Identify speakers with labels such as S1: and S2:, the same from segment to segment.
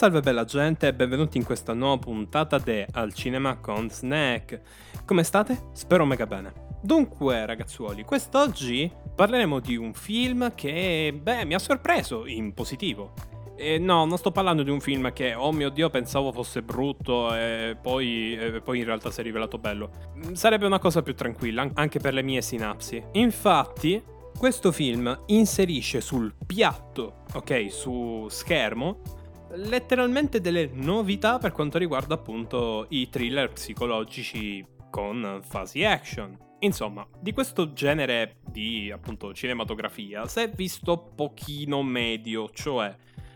S1: salve bella gente e benvenuti in questa nuova puntata di Al Cinema con Snack. Come state? Spero mega bene. Dunque, ragazzuoli, quest'oggi parleremo di un film che, beh, mi ha sorpreso in positivo. E no, non sto parlando di un film che, oh mio dio, pensavo fosse brutto e poi, e poi in realtà si è rivelato bello. Sarebbe una cosa più tranquilla, anche per le mie sinapsi. Infatti, questo film inserisce sul piatto, ok, su schermo, letteralmente delle novità per quanto riguarda appunto i thriller psicologici con fasi action. Insomma, di questo genere di appunto cinematografia si è visto pochino medio, cioè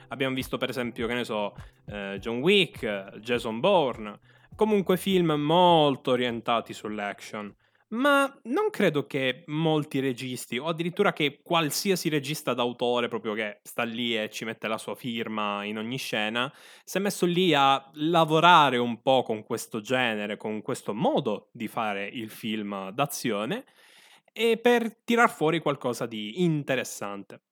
S1: abbiamo visto per esempio, che ne so, eh, John Wick, Jason Bourne, comunque film molto orientati sull'action. Ma non credo che molti registi, o addirittura che qualsiasi regista d'autore proprio che sta lì e ci mette la sua firma in ogni scena, si è messo lì a lavorare un po' con questo genere, con questo modo di fare il film d'azione, e per tirar fuori qualcosa di interessante.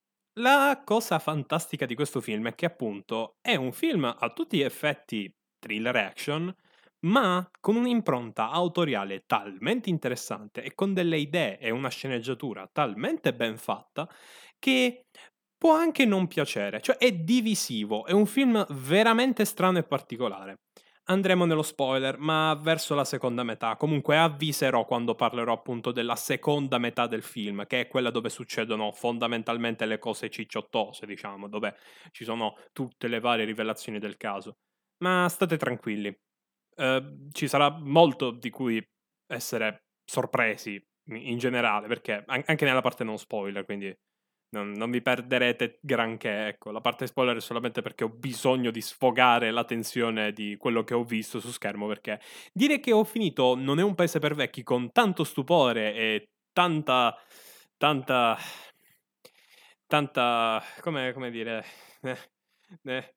S1: La cosa fantastica di questo film è che appunto è un film a tutti gli effetti thriller action, ma con un'impronta autoriale talmente interessante e con delle idee e una sceneggiatura talmente ben fatta che può anche non piacere, cioè è divisivo, è un film veramente strano e particolare. Andremo nello spoiler, ma verso la seconda metà. Comunque avviserò quando parlerò appunto della seconda metà del film, che è quella dove succedono fondamentalmente le cose cicciottose, diciamo, dove ci sono tutte le varie rivelazioni del caso. Ma state tranquilli, Ehm, ci sarà molto di cui essere sorpresi in generale, perché anche nella parte non spoiler, quindi non, non, vi perderete granché. Ecco, la parte spoiler è solamente perché ho bisogno di sfogare la tensione di quello che ho visto su schermo. Perché dire che ho finito Non è un paese per vecchi con tanto stupore e tanta. tanta. tanta. come, come dire. Eh, eh,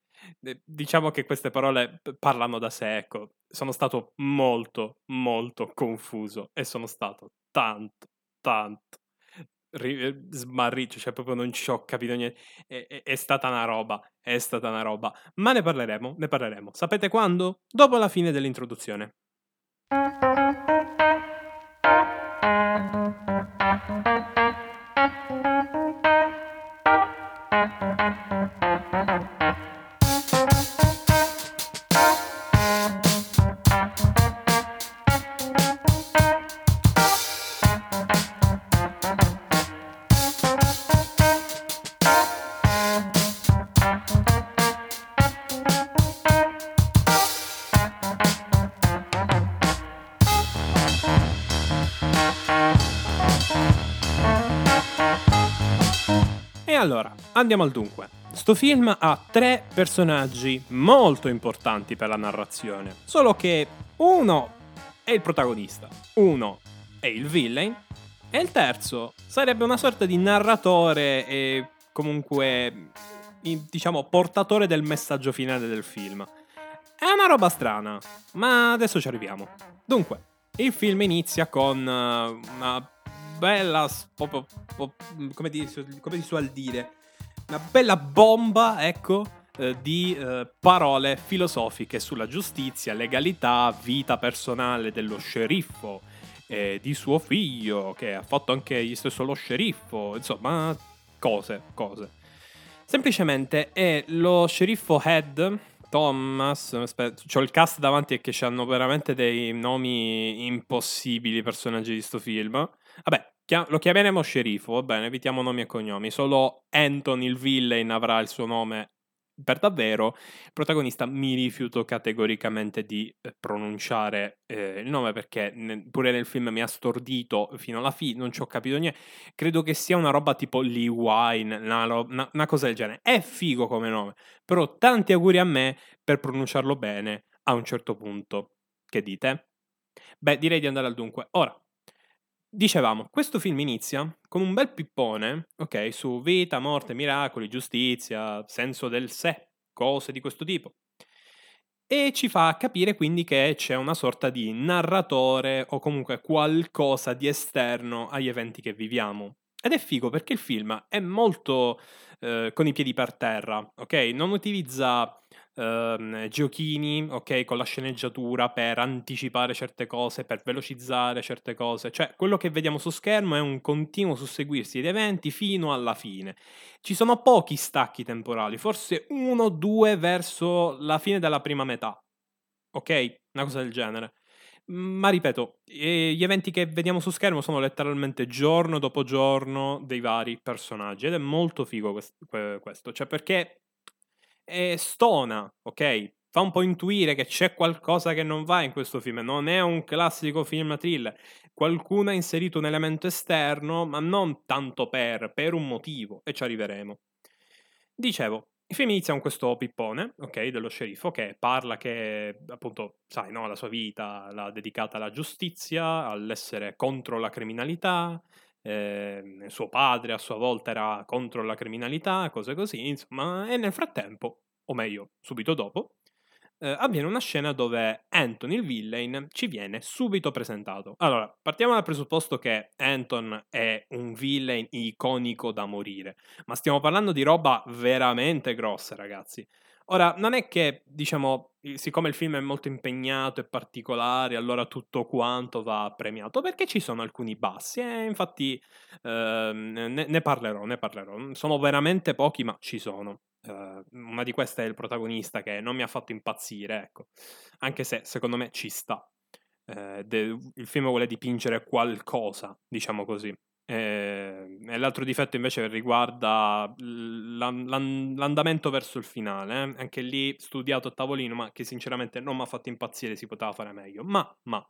S1: diciamo che queste parole parlano da sé, ecco. Sono stato molto, molto confuso e sono stato tanto, tanto ri- smarrito, cioè proprio non ci ho capito niente. È, è, è, stata una roba, è stata una roba. Ma ne parleremo, ne parleremo. Sapete quando? Dopo la fine dell'introduzione. Andiamo al dunque. Sto film ha tre personaggi molto importanti per la narrazione, solo che uno è il protagonista, uno è il villain e il terzo sarebbe una sorta di narratore e comunque diciamo portatore del messaggio finale del film. È una roba strana, ma adesso ci arriviamo. Dunque, il film inizia con uh, una bella, come si suol dire, una bella bomba, ecco, eh, di eh, parole filosofiche sulla giustizia, legalità, vita personale dello sceriffo, e di suo figlio, che ha fatto anche gli stesso lo sceriffo, insomma, cose, cose. Semplicemente è lo sceriffo Head, Thomas, aspetta, ho il cast davanti e che hanno veramente dei nomi impossibili personaggi di sto film. Vabbè, lo chiameremo sceriffo, va bene, evitiamo nomi e cognomi. Solo Anton il villain avrà il suo nome per davvero. Il protagonista mi rifiuto categoricamente di eh, pronunciare eh, il nome perché ne, pure nel film mi ha stordito fino alla fine, non ci ho capito niente. Credo che sia una roba tipo Lee Wine, una, una, una cosa del genere. È figo come nome, però tanti auguri a me per pronunciarlo bene a un certo punto. Che dite? Beh, direi di andare al dunque. Ora, Dicevamo, questo film inizia con un bel pippone, ok, su vita, morte, miracoli, giustizia, senso del sé, cose di questo tipo. E ci fa capire quindi che c'è una sorta di narratore o comunque qualcosa di esterno agli eventi che viviamo. Ed è figo perché il film è molto eh, con i piedi per terra, ok? Non utilizza ehm, giochini, ok, con la sceneggiatura per anticipare certe cose, per velocizzare certe cose. Cioè, quello che vediamo su schermo è un continuo susseguirsi di eventi fino alla fine. Ci sono pochi stacchi temporali, forse uno o due verso la fine della prima metà. Ok? Una cosa del genere. Ma ripeto, gli eventi che vediamo su schermo sono letteralmente giorno dopo giorno dei vari personaggi ed è molto figo questo, cioè perché è stona, ok? Fa un po' intuire che c'è qualcosa che non va in questo film, non è un classico film thriller. Qualcuno ha inserito un elemento esterno, ma non tanto per, per un motivo, e ci arriveremo. Dicevo, il film inizia con questo pippone, ok, dello sceriffo che parla che, appunto, sai, no, la sua vita l'ha dedicata alla giustizia, all'essere contro la criminalità, eh, suo padre a sua volta era contro la criminalità, cose così, insomma, e nel frattempo, o meglio, subito dopo, eh, avviene una scena dove Anton il villain ci viene subito presentato. Allora, partiamo dal presupposto che Anton è un villain iconico da morire, ma stiamo parlando di roba veramente grossa, ragazzi. Ora, non è che, diciamo, siccome il film è molto impegnato e particolare, allora tutto quanto va premiato, perché ci sono alcuni bassi, e infatti eh, ne, ne, parlerò, ne parlerò. Sono veramente pochi, ma ci sono. Uh, una di queste è il protagonista che non mi ha fatto impazzire, ecco. Anche se secondo me ci sta. Uh, de- il film vuole dipingere qualcosa, diciamo così. E, e l'altro difetto invece riguarda l'an- l'an- l'andamento verso il finale. Eh? Anche lì studiato a tavolino, ma che sinceramente non mi ha fatto impazzire, si poteva fare meglio. Ma, ma,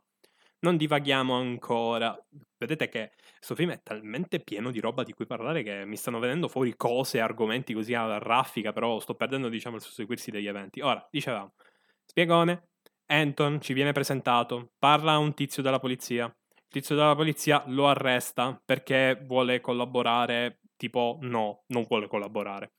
S1: non divaghiamo ancora. Vedete che questo film è talmente pieno di roba di cui parlare che mi stanno venendo fuori cose, argomenti così a raffica, però sto perdendo, diciamo, il susseguirsi degli eventi. Ora, dicevamo, spiegone, Anton ci viene presentato, parla a un tizio della polizia. Tizio della polizia lo arresta perché vuole collaborare, tipo no, non vuole collaborare.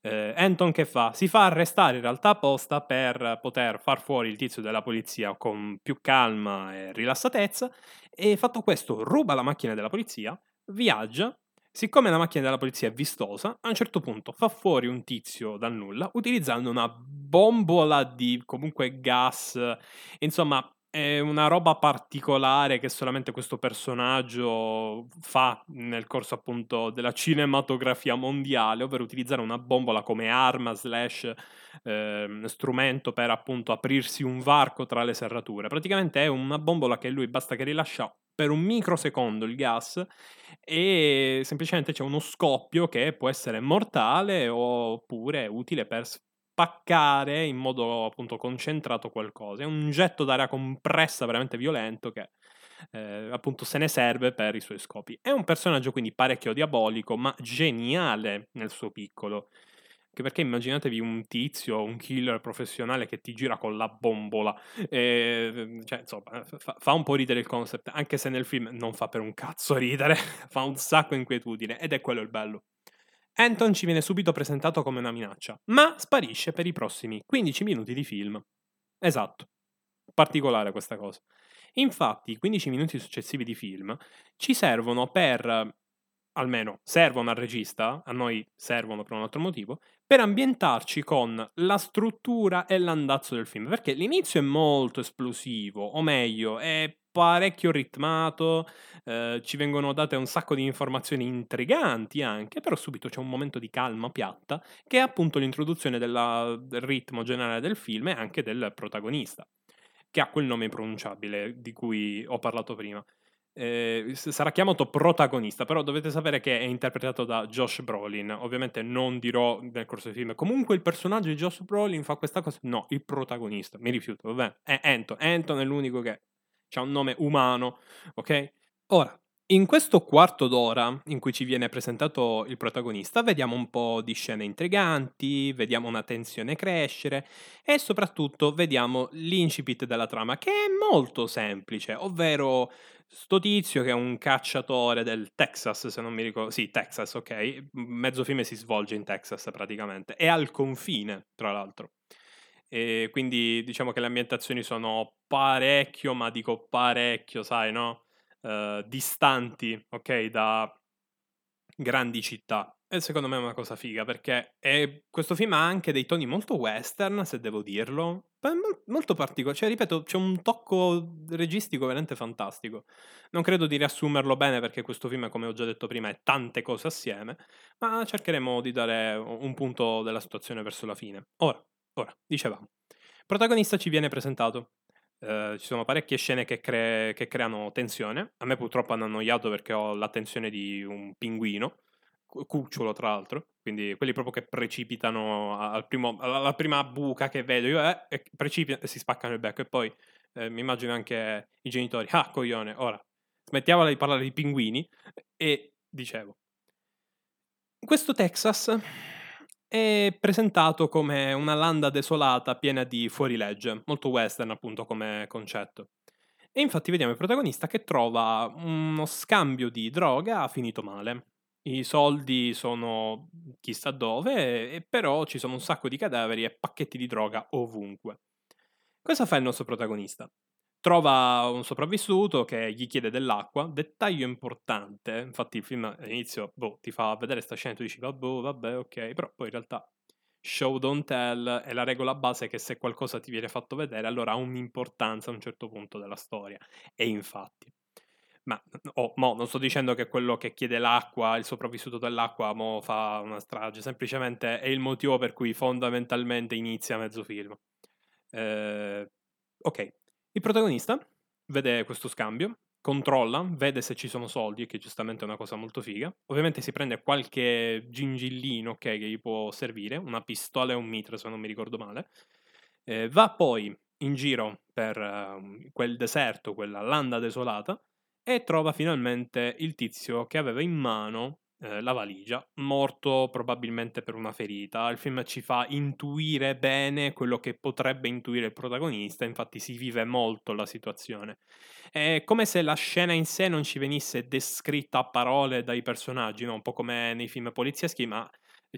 S1: Eh, Anton che fa? Si fa arrestare in realtà apposta per poter far fuori il tizio della polizia con più calma e rilassatezza e fatto questo ruba la macchina della polizia, viaggia, siccome la macchina della polizia è vistosa, a un certo punto fa fuori un tizio dal nulla utilizzando una bombola di comunque gas, insomma è una roba particolare che solamente questo personaggio fa nel corso appunto della cinematografia mondiale, ovvero utilizzare una bombola come arma slash eh, strumento per appunto aprirsi un varco tra le serrature. Praticamente è una bombola che lui basta che rilascia per un microsecondo il gas e semplicemente c'è uno scoppio che può essere mortale oppure utile per spaccare in modo appunto concentrato qualcosa. È un getto d'aria compressa veramente violento che eh, appunto se ne serve per i suoi scopi. È un personaggio quindi parecchio diabolico, ma geniale nel suo piccolo. Anche perché immaginatevi un tizio, un killer professionale che ti gira con la bombola. E, cioè, insomma, fa, fa, un po' ridere il concept, anche se nel film non fa per un cazzo ridere, fa un sacco inquietudine ed è quello il bello. Anton ci viene subito presentato come una minaccia, ma sparisce per i prossimi 15 minuti di film. Esatto. Particolare questa cosa. Infatti, i 15 minuti successivi di film ci servono per almeno servono al regista, a noi servono per un altro motivo, per ambientarci con la struttura e l'andazzo del film, perché l'inizio è molto esplosivo, o meglio, è parecchio ritmato, eh, ci vengono date un sacco di informazioni intriganti anche, però subito c'è un momento di calma piatta che è appunto l'introduzione della, del ritmo generale del film e anche del protagonista, che ha quel nome impronunciabile di cui ho parlato prima. Eh, sarà chiamato protagonista, però dovete sapere che è interpretato da Josh Brolin. Ovviamente non dirò nel corso del film. Comunque il personaggio di Josh Brolin fa questa cosa. No, il protagonista. Mi rifiuto, vabbè. È Anton. Anton è l'unico che ha un nome umano, ok? Ora, in questo quarto d'ora in cui ci viene presentato il protagonista, vediamo un po' di scene intriganti, vediamo una tensione crescere e soprattutto vediamo l'incipit della trama, che è molto semplice, ovvero sto tizio che è un cacciatore del Texas, se non mi ricordo, sì, Texas, ok? Mezzo film si svolge in Texas praticamente, è al confine, tra l'altro. E quindi diciamo che le ambientazioni sono parecchio, ma dico parecchio, sai, no? Uh, distanti, ok, da grandi città. E secondo me è una cosa figa perché è- questo film ha anche dei toni molto western, se devo dirlo, molto particolare. Cioè, ripeto, c'è un tocco registico veramente fantastico. Non credo di riassumerlo bene perché questo film, come ho già detto prima, è tante cose assieme, ma cercheremo di dare un punto della situazione verso la fine. Ora, ora, dicevamo, il protagonista ci viene presentato. Eh, ci sono parecchie scene che, cre- che creano tensione. A me purtroppo hanno annoiato perché ho l'attenzione di un pinguino cucciolo tra l'altro, quindi quelli proprio che precipitano al primo, alla prima buca che vedo io, eh, precipitano si spaccano il becco e poi eh, mi immagino anche i genitori, ah coglione, ora smettiamola di parlare di pinguini e dicevo, questo Texas è presentato come una landa desolata piena di fuorilegge, molto western appunto come concetto. E infatti vediamo il protagonista che trova uno scambio di droga finito male. I soldi sono chissà dove, però ci sono un sacco di cadaveri e pacchetti di droga ovunque. Cosa fa il nostro protagonista? Trova un sopravvissuto che gli chiede dell'acqua, dettaglio importante, infatti il film all'inizio boh, ti fa vedere sta scena e tu dici vabbè, vabbè, ok, però poi in realtà show don't tell è la regola base che se qualcosa ti viene fatto vedere allora ha un'importanza a un certo punto della storia. E infatti ma oh, mo, non sto dicendo che quello che chiede l'acqua, il sopravvissuto dell'acqua, mo fa una strage, semplicemente è il motivo per cui fondamentalmente inizia mezzo film. Eh, ok, il protagonista vede questo scambio, controlla, vede se ci sono soldi, che giustamente è una cosa molto figa. Ovviamente si prende qualche gingillino okay, che gli può servire, una pistola e un mitra se non mi ricordo male. Eh, va poi in giro per uh, quel deserto, quella landa desolata, e trova finalmente il tizio che aveva in mano eh, la valigia, morto probabilmente per una ferita. Il film ci fa intuire bene quello che potrebbe intuire il protagonista, infatti si vive molto la situazione. È come se la scena in sé non ci venisse descritta a parole dai personaggi, no? un po' come nei film polizieschi, ma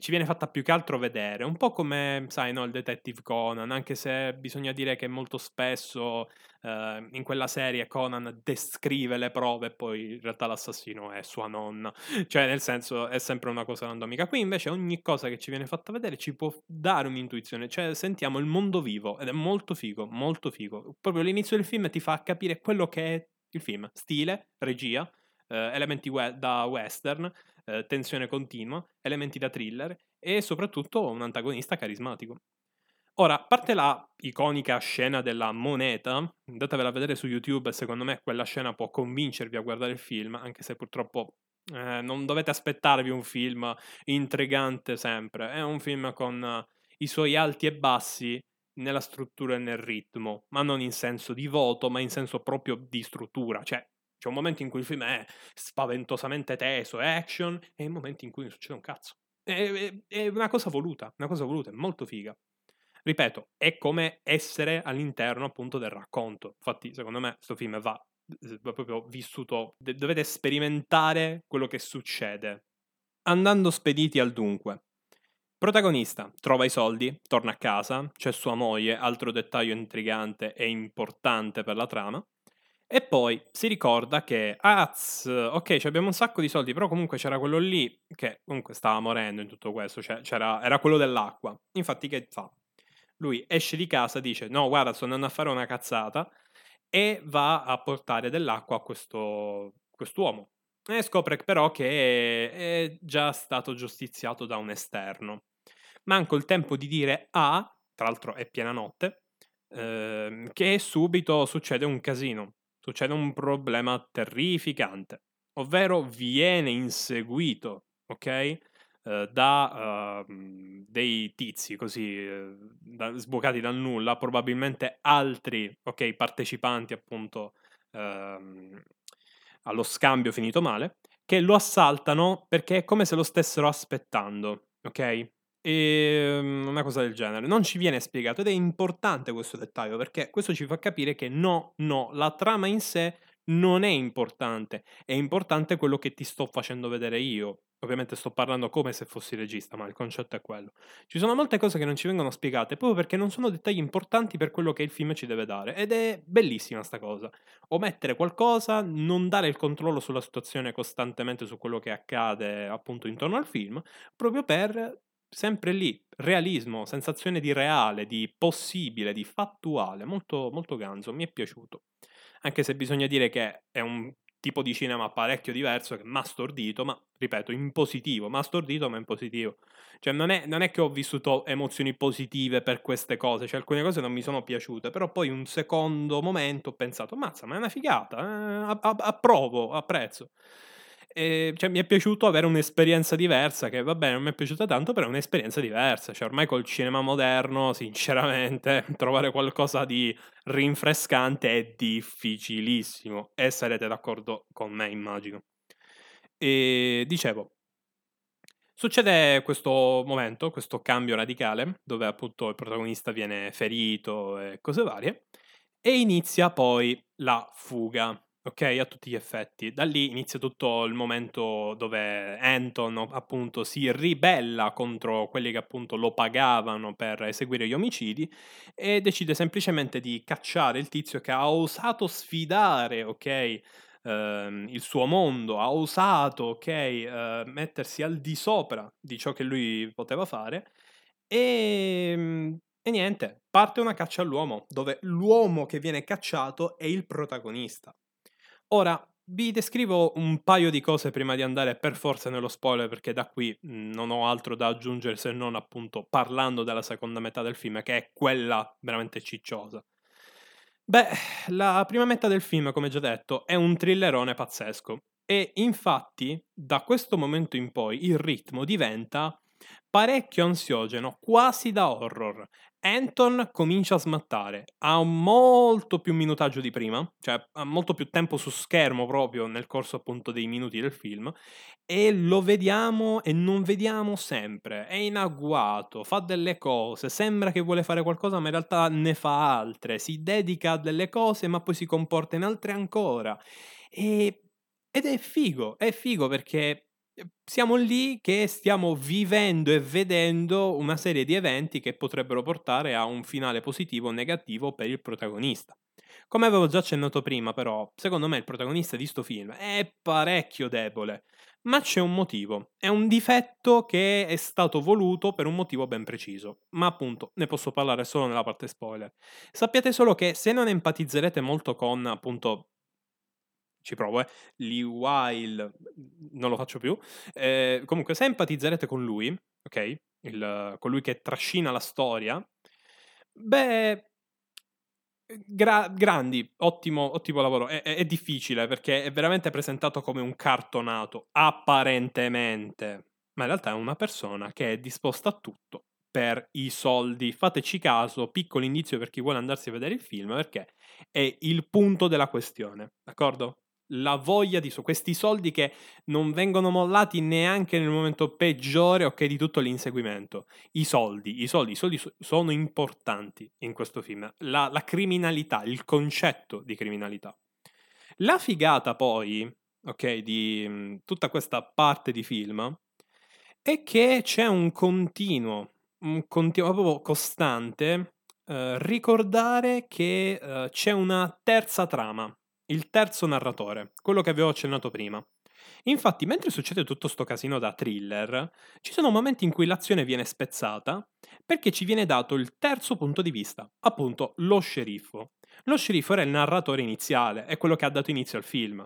S1: ci viene fatta più che altro vedere, un po' come, sai, no, il Detective Conan, anche se bisogna dire che molto spesso eh, in quella serie Conan descrive le prove e poi in realtà l'assassino è sua nonna, cioè nel senso è sempre una cosa randomica. Qui invece ogni cosa che ci viene fatta vedere ci può dare un'intuizione, cioè sentiamo il mondo vivo ed è molto figo, molto figo. Proprio l'inizio del film ti fa capire quello che è il film, stile, regia, eh, elementi we- da western, eh, tensione continua, elementi da thriller e soprattutto un antagonista carismatico. Ora, a parte la iconica scena della moneta, andatevela a vedere su YouTube, secondo me quella scena può convincervi a guardare il film, anche se purtroppo eh, non dovete aspettarvi un film intrigante sempre, è un film con uh, i suoi alti e bassi nella struttura e nel ritmo, ma non in senso di voto, ma in senso proprio di struttura, cioè c'è un momento in cui il film è spaventosamente teso, è action, e momenti in cui non succede un cazzo. È, è, è, una cosa voluta, una cosa voluta, è molto figa. Ripeto, è come essere all'interno appunto del racconto. Infatti, secondo me, questo film va, va proprio vissuto. dovete sperimentare quello che succede. Andando spediti al dunque. Protagonista trova i soldi, torna a casa, c'è sua moglie, altro dettaglio intrigante e importante per la trama. E poi si ricorda che, az, ok, abbiamo un sacco di soldi, però comunque c'era quello lì che comunque stava morendo in tutto questo, cioè era quello dell'acqua. Infatti che fa? Lui esce di casa, dice, no, guarda, sto andando a fare una cazzata, e va a portare dell'acqua a questo, quest'uomo. E scopre però che è, è già stato giustiziato da un esterno. Manco il tempo di dire A, ah, tra l'altro è piena notte, eh, che subito succede un casino succede un problema terrificante, ovvero viene inseguito, ok? Uh, da uh, dei tizi così uh, da, sbucati dal nulla, probabilmente altri ok, partecipanti appunto ehm, allo scambio finito male, che lo assaltano perché è come se lo stessero aspettando, ok? E ehm, una cosa del genere. Non ci viene spiegato ed è importante questo dettaglio perché questo ci fa capire che no, no, la trama in sé non è importante, è importante quello che ti sto facendo vedere io. Ovviamente sto parlando come se fossi regista, ma il concetto è quello. Ci sono molte cose che non ci vengono spiegate proprio perché non sono dettagli importanti per quello che il film ci deve dare. Ed è bellissima sta cosa. Omettere qualcosa, non dare il controllo sulla situazione costantemente su quello che accade appunto intorno al film, proprio per sempre lì, realismo, sensazione di reale, di possibile, di fattuale, molto, molto ganzo, mi è piaciuto. Anche se bisogna dire che è un tipo di cinema parecchio diverso che mi ha stordito, ma ripeto, in positivo, mi ha stordito ma in positivo. Cioè non è, non è, che ho vissuto emozioni positive per queste cose, cioè alcune cose non mi sono piaciute, però poi un secondo momento ho pensato, mazza, ma è una figata, eh, approvo, apprezzo. E, cioè, mi è piaciuto avere un'esperienza diversa, che va bene, non mi è piaciuta tanto, però è un'esperienza diversa. Cioè, ormai col cinema moderno, sinceramente, trovare qualcosa di rinfrescante è difficilissimo. E sarete d'accordo con me, immagino. E dicevo, Succede questo momento, questo cambio radicale, dove appunto il protagonista viene ferito e cose varie, e inizia poi la fuga ok? A tutti gli effetti. Da lì inizia tutto il momento dove Anton appunto si ribella contro quelli che appunto lo pagavano per eseguire gli omicidi e decide semplicemente di cacciare il tizio che ha osato sfidare, ok? Uh, il suo mondo, ha osato, ok, uh, mettersi al di sopra di ciò che lui poteva fare e, ehm, e niente, parte una caccia all'uomo, dove l'uomo che viene cacciato è il protagonista. Ora, vi descrivo un paio di cose prima di andare per forza nello spoiler perché da qui mhmm, non ho altro da aggiungere se non appunto parlando della seconda metà del film che è quella veramente cicciosa. Beh, la prima metà del film, come già detto, è un thrillerone pazzesco e infatti da questo momento in poi il ritmo diventa parecchio ansiogeno, quasi da horror. Anton comincia a smattare, ha molto più minutaggio di prima, cioè ha molto più tempo su schermo proprio nel corso appunto dei minuti del film e lo vediamo e non vediamo sempre, è in agguato, fa delle cose, sembra che vuole fare qualcosa ma in realtà ne fa altre, si dedica a delle cose ma poi si comporta in altre ancora. E, ed è figo, è figo perché siamo lì che stiamo vivendo e vedendo una serie di eventi che potrebbero portare a un finale positivo o negativo per il protagonista. Come avevo già accennato prima, però, secondo me il protagonista di sto film è parecchio debole, ma c'è un motivo. È un difetto che è stato voluto per un motivo ben preciso, ma appunto ne posso parlare solo nella parte spoiler. Sappiate solo che se non empatizzerete molto con appunto ci provo, eh. Lee Wild, non lo faccio più. Eh, comunque, se empatizzerete con lui, ok? Il, colui che trascina la storia, beh, gra- grandi, ottimo, ottimo lavoro. È, è, è, difficile perché è veramente presentato come un cartonato, apparentemente, ma in realtà è una persona che è disposta a tutto per i soldi. Fateci caso, piccolo indizio per chi vuole andarsi a vedere il film, perché è il punto della questione, d'accordo? La voglia di so- questi soldi che non vengono mollati neanche nel momento peggiore ok di tutto l'inseguimento. I soldi i soldi, i soldi so- sono importanti in questo film. La, la criminalità il concetto di criminalità. La figata poi ok di mh, tutta questa parte di film è che c'è un continuo un continuo proprio costante Uh, ricordare che uh, c'è una terza trama il terzo narratore, quello che avevo accennato prima. Infatti, mentre succede tutto sto casino da thriller, ci sono momenti in cui l'azione viene spezzata perché ci viene dato il terzo punto di vista, appunto lo sceriffo. Lo sceriffo era il narratore iniziale, è quello che ha dato inizio al film.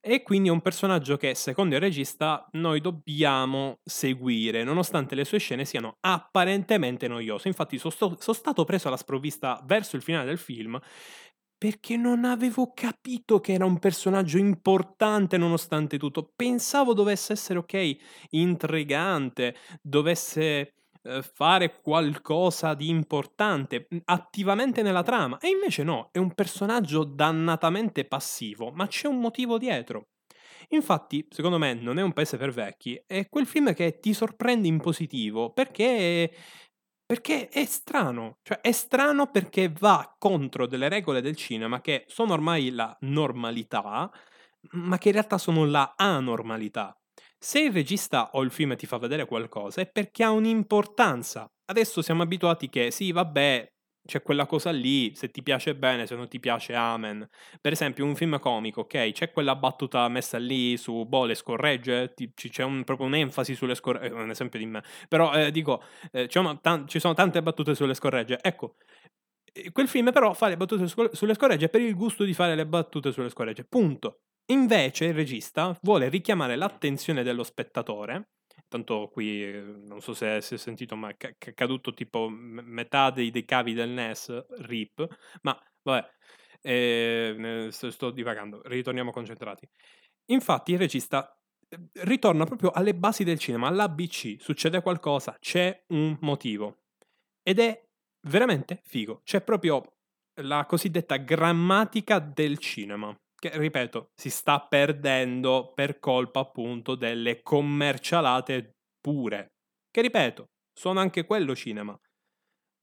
S1: E quindi è un personaggio che, secondo il regista, noi dobbiamo seguire, nonostante le sue scene siano apparentemente noiose. Infatti, sono, sono stato preso alla sprovvista verso il finale del film perché non avevo capito che era un personaggio importante nonostante tutto. Pensavo dovesse essere, ok, intrigante, dovesse eh, fare qualcosa di importante attivamente nella trama. E invece no, è un personaggio dannatamente passivo, ma c'è un motivo dietro. Infatti, secondo me, non è un paese per vecchi, è quel film che ti sorprende in positivo perché Perché è strano, cioè è strano perché va contro delle regole del cinema che sono ormai la normalità, ma che in realtà sono la anormalità. Se il regista o il film ti fa vedere qualcosa è perché ha un'importanza. Adesso siamo abituati che sì, vabbè, c'è quella cosa lì, se ti piace bene, se non ti piace amen. Per esempio un film comico, ok, c'è quella battuta messa lì su, boh, le scorregge, ti, c'è un, proprio un'enfasi sulle scorregge, è un esempio di me, però eh, dico, eh, t- ci sono tante battute sulle scorregge, ecco, eh, quel film però fa le battute sulle scorregge per il gusto di fare le battute sulle scorregge, punto. Invece il regista vuole richiamare l'attenzione dello spettatore tanto qui non so se si è sentito, ma è caduto tipo metà dei, dei, cavi del NES, RIP, ma vabbè, eh, sto divagando, ritorniamo concentrati. Infatti il regista ehm, ritorna proprio alle basi del cinema, all'ABC, succede qualcosa, c'è un motivo ed è veramente figo, c'è proprio la cosiddetta grammatica del cinema che ripeto, si sta perdendo per colpa appunto delle commercialate pure, che ripeto, sono anche quello cinema.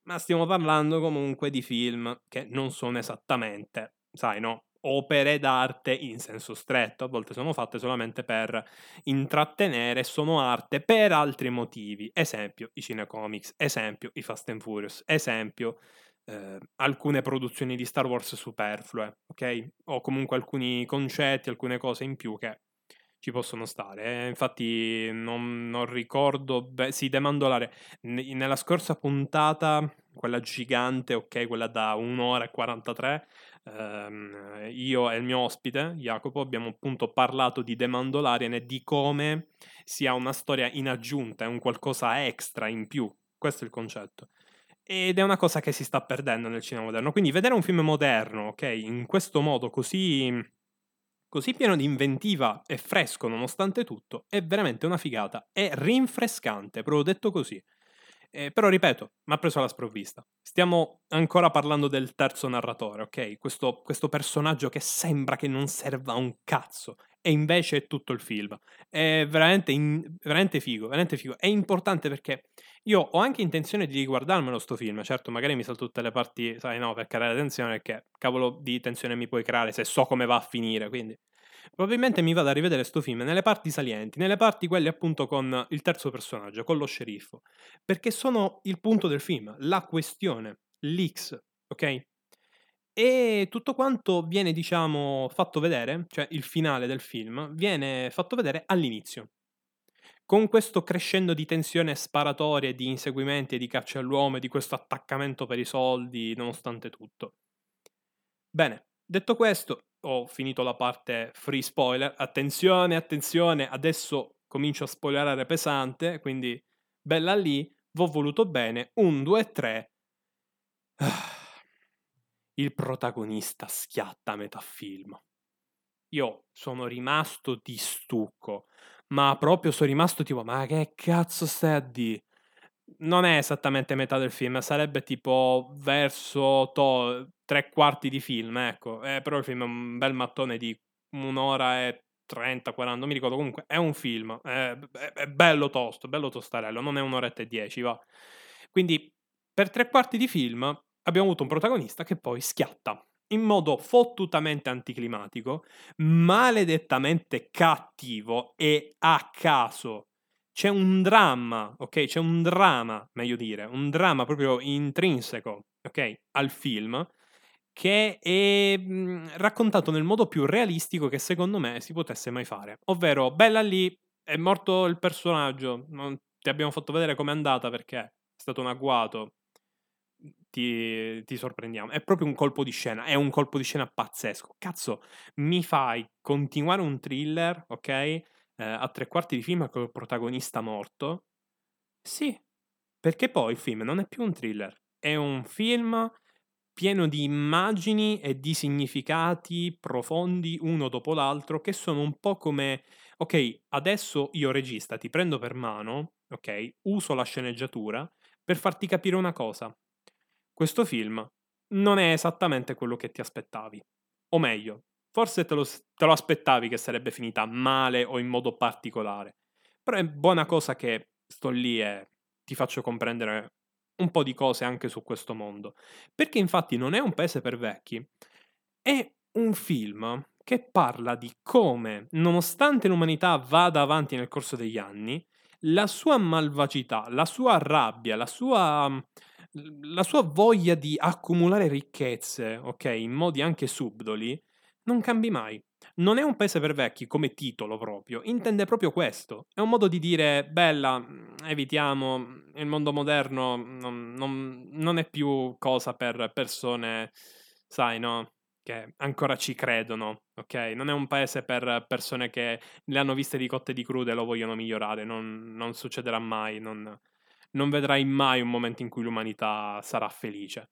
S1: Ma stiamo parlando comunque di film che non sono esattamente, sai no, opere d'arte in senso stretto, a volte sono fatte solamente per intrattenere, sono arte per altri motivi, esempio i cinecomics, esempio i Fast and Furious, esempio eh, alcune produzioni di Star Wars superflue, ok? O comunque alcuni concetti, alcune cose in più che ci possono stare. Eh, infatti non, non ricordo, beh, sì, demandolare. N- nella scorsa puntata, quella gigante, ok, quella da 1 ora e 43, ehm, io e il mio ospite, Jacopo, abbiamo appunto parlato di The Mandalorian e di come sia una storia in aggiunta, è un qualcosa extra in più. Questo è il concetto. Ed è una cosa che si sta perdendo nel cinema moderno. Quindi vedere un film moderno, ok, in questo modo così, così pieno di inventiva e fresco nonostante tutto, è veramente una figata. È rinfrescante, proprio detto così. Eh, però ripeto, mi ha preso alla sprovvista. Stiamo ancora parlando del terzo narratore, ok? Questo, questo personaggio che sembra che non serva un cazzo e invece è tutto il film. È veramente, in, veramente figo, veramente figo. È importante perché io ho anche intenzione di riguardarmelo sto film, certo, magari mi salto tutte le parti, sai, no, per creare tensione, che cavolo di tensione mi puoi creare se so come va a finire, quindi probabilmente mi vado a rivedere sto film nelle parti salienti, nelle parti quelle appunto con il terzo personaggio, con lo sceriffo, perché sono il punto del film, la questione, l'X, ok? E tutto quanto viene, diciamo, fatto vedere, cioè il finale del film, viene fatto vedere all'inizio. Con questo crescendo di tensione sparatoria, di inseguimenti e di caccia all'uomo e di questo attaccamento per i soldi, nonostante tutto. Bene, detto questo, ho finito la parte free spoiler. Attenzione, attenzione, adesso comincio a spoilerare pesante, quindi bella lì, v'ho voluto bene. Un, due, tre. Il protagonista schiatta a metà film. Io sono rimasto di stucco, ma proprio sono rimasto tipo, ma che cazzo stai a di? Non è esattamente metà del film, sarebbe tipo verso to, tre quarti di film, ecco. Eh, però il film è un bel mattone di un'ora e 30, 40, non mi ricordo comunque, è un film, è, è, è bello tosto, bello tostarello, non è un'oretta e dieci, va. Quindi per tre quarti di film abbiamo avuto un protagonista che poi schiatta in modo fottutamente anticlimatico, maledettamente cattivo e a caso. C'è un dramma, ok? C'è un dramma, meglio dire, un dramma proprio intrinseco, ok? Al film che è raccontato nel modo più realistico che secondo me si potesse mai fare. Ovvero, bella lì, è morto il personaggio, non ti abbiamo fatto vedere com'è andata perché è stato un agguato, ti, ti, sorprendiamo. È proprio un colpo di scena, è un colpo di scena pazzesco. Cazzo, mi fai continuare un thriller, ok? Eh, a tre quarti di film con il protagonista morto. Sì, perché poi il film non è più un thriller, è un film pieno di immagini e di significati profondi uno dopo l'altro che sono un po' come ok, adesso io regista ti prendo per mano, ok, uso la sceneggiatura per farti capire una cosa questo film non è esattamente quello che ti aspettavi. O meglio, forse te lo, te lo, aspettavi che sarebbe finita male o in modo particolare. Però è buona cosa che sto lì e ti faccio comprendere un po' di cose anche su questo mondo. Perché infatti non è un paese per vecchi, è un film che parla di come, nonostante l'umanità vada avanti nel corso degli anni, la sua malvagità, la sua rabbia, la sua, la sua voglia di accumulare ricchezze, ok, in modi anche subdoli, non cambi mai. Non è un paese per vecchi come titolo proprio, intende proprio questo. È un modo di dire, bella, evitiamo, il mondo moderno non, non, non è più cosa per persone, sai, no? Che ancora ci credono, ok? Non è un paese per persone che le hanno viste di cotte di crude e lo vogliono migliorare, non, non succederà mai, non, non vedrai mai un momento in cui l'umanità sarà felice.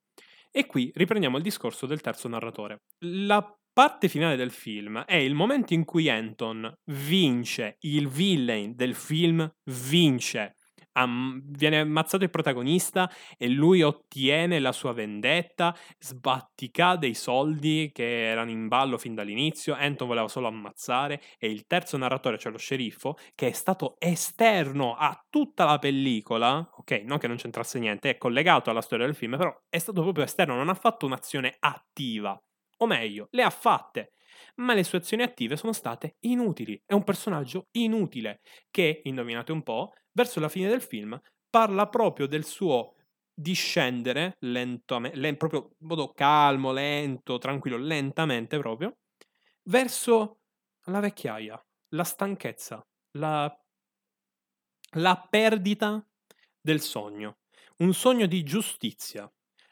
S1: E qui riprendiamo il discorso del terzo narratore. La parte finale del film è il momento in cui Anton vince, il villain del film vince. Am- viene ammazzato il protagonista e lui ottiene la sua vendetta, sbattica dei soldi che erano in ballo fin dall'inizio, Anton voleva solo ammazzare e il terzo narratore, cioè lo sceriffo, che è stato esterno a tutta la pellicola, ok, non che non c'entrasse niente, è collegato alla storia del film, però è stato proprio esterno, non ha fatto un'azione attiva o meglio, le ha fatte, ma le sue azioni attive sono state inutili. È un personaggio inutile che, indovinate un po', verso la fine del film parla proprio del suo discendere lentamente, proprio in modo calmo, lento, tranquillo, lentamente proprio, verso la vecchiaia, la stanchezza, la, la perdita del sogno. Un sogno di giustizia.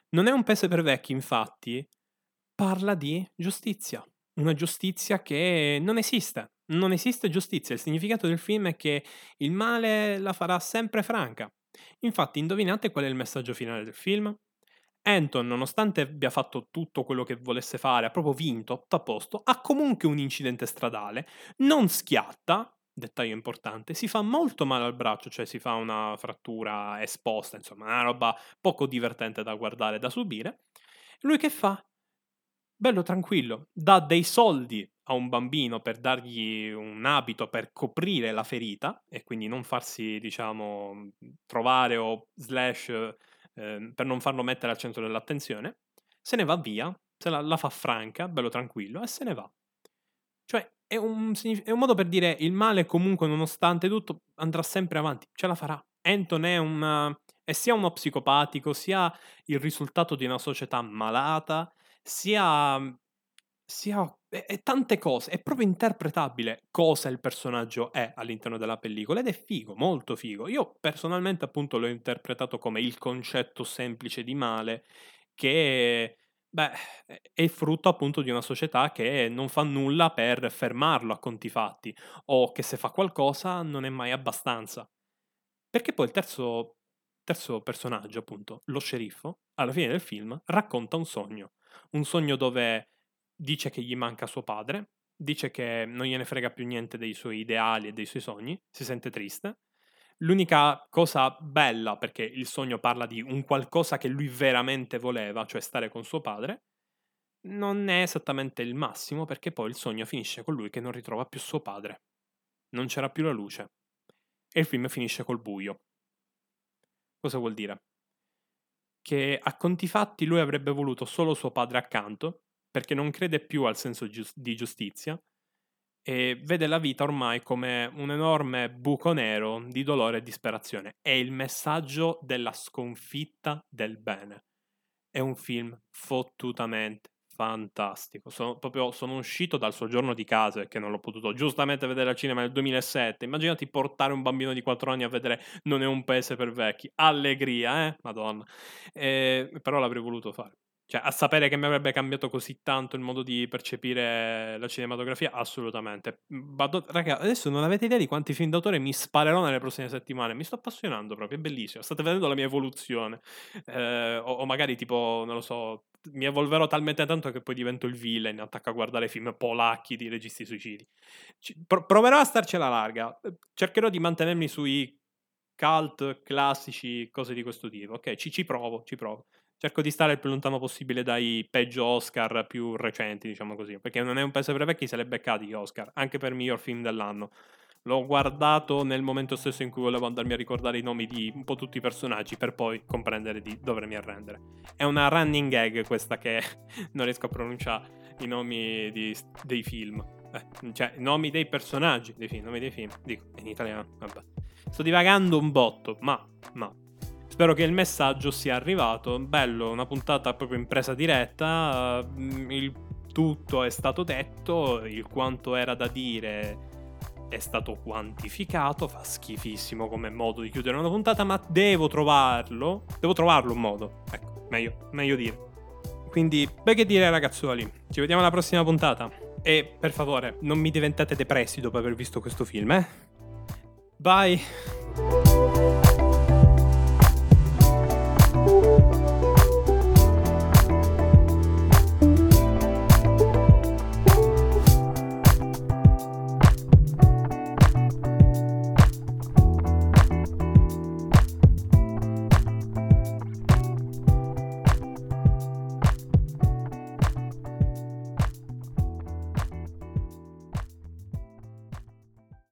S1: Non è un paese per vecchi, infatti, parla di giustizia. Una giustizia che non esiste. Non esiste giustizia. Il significato del film è che il male la farà sempre franca. Infatti, indovinate qual è il messaggio finale del film? Anton, nonostante abbia fatto tutto quello che volesse fare, ha proprio vinto, tutto a posto, ha comunque un incidente stradale, non schiatta, dettaglio importante, si fa molto male al braccio, cioè si fa una frattura esposta, insomma, una roba poco divertente da guardare, da subire. Lui che fa? Bello tranquillo, dà dei soldi a un bambino per dargli un abito per coprire la ferita e quindi non farsi, diciamo, trovare o slash eh, per non farlo mettere al centro dell'attenzione, se ne va via, se la, la fa franca, bello tranquillo e se ne va. Cioè è un, è un, modo per dire il male comunque nonostante tutto andrà sempre avanti, ce la farà. Anton è, una, è sia uno psicopatico, sia il risultato di una società malata sia mhmm, sia è, è, tante cose, è proprio interpretabile cosa il personaggio è all'interno della pellicola ed è figo, molto figo. Io personalmente appunto l'ho interpretato come il concetto semplice di male che beh, è frutto appunto di una società che non fa nulla per fermarlo a conti fatti o che se fa qualcosa non è mai abbastanza. Perché poi il terzo, terzo personaggio, appunto, lo sceriffo, alla fine del film racconta un sogno un sogno dove dice che gli manca suo padre, dice che non gliene frega più niente dei suoi ideali e dei suoi sogni, si sente triste. L'unica cosa bella, perché il sogno parla di un qualcosa che lui veramente voleva, cioè stare con suo padre, non è esattamente il massimo perché poi il sogno finisce con lui che non ritrova più suo padre. Non c'era più la luce. E il film finisce col buio. Cosa vuol dire? Che a conti fatti lui avrebbe voluto solo suo padre accanto, perché non crede più al senso di giustizia e vede la vita ormai come un enorme buco nero di dolore e disperazione. È il messaggio della sconfitta del bene. È un film fottutamente fantastico. Sono, proprio, sono uscito dal soggiorno di casa che non l'ho potuto giustamente vedere al cinema nel 2007. Immaginati portare un bambino di 4 anni a vedere Non è un paese per vecchi. Allegria, eh? Madonna. Eh, però l'avrei voluto fare. Cioè, a sapere che mi avrebbe cambiato così tanto il modo di percepire la cinematografia, assolutamente. Vado, raga, adesso non avete idea di quanti film d'autore mi sparerò nelle prossime settimane. Mi sto appassionando proprio, è bellissimo. State vedendo la mia evoluzione. Eh, o, o, magari, tipo, non lo so, mi evolverò talmente tanto che poi divento il villain, attacco a guardare film polacchi di registi suicidi. Ci, pro- proverò a starci alla larga. Cercherò di mantenermi sui cult, classici, cose di questo tipo. Ok, ci, ci provo, ci provo cerco di stare il più lontano possibile dai peggio Oscar più recenti, diciamo così, perché non è un paese per vecchi, se l'è beccati gli Oscar, anche per miglior film dell'anno. L'ho guardato nel momento stesso in cui volevo andarmi a ricordare i nomi di un po' tutti i personaggi per poi comprendere di dovermi arrendere. È una running gag questa che non riesco a pronunciare i nomi di, dei film. Eh, cioè, i nomi dei personaggi dei film, nomi dei film. Dico, in italiano, vabbè. Sto divagando un botto, ma, ma Spero che il messaggio sia arrivato. Bello, una puntata proprio in presa diretta. Il tutto è stato detto, il quanto era da dire è stato quantificato. Fa schifissimo come modo di chiudere una puntata, ma devo trovarlo. Devo trovarlo un modo. Ecco, meglio, meglio dire. Quindi, beh che dire ragazzuoli, ci vediamo alla prossima puntata. E per favore, non mi diventate depressi dopo aver visto questo film, eh? Bye!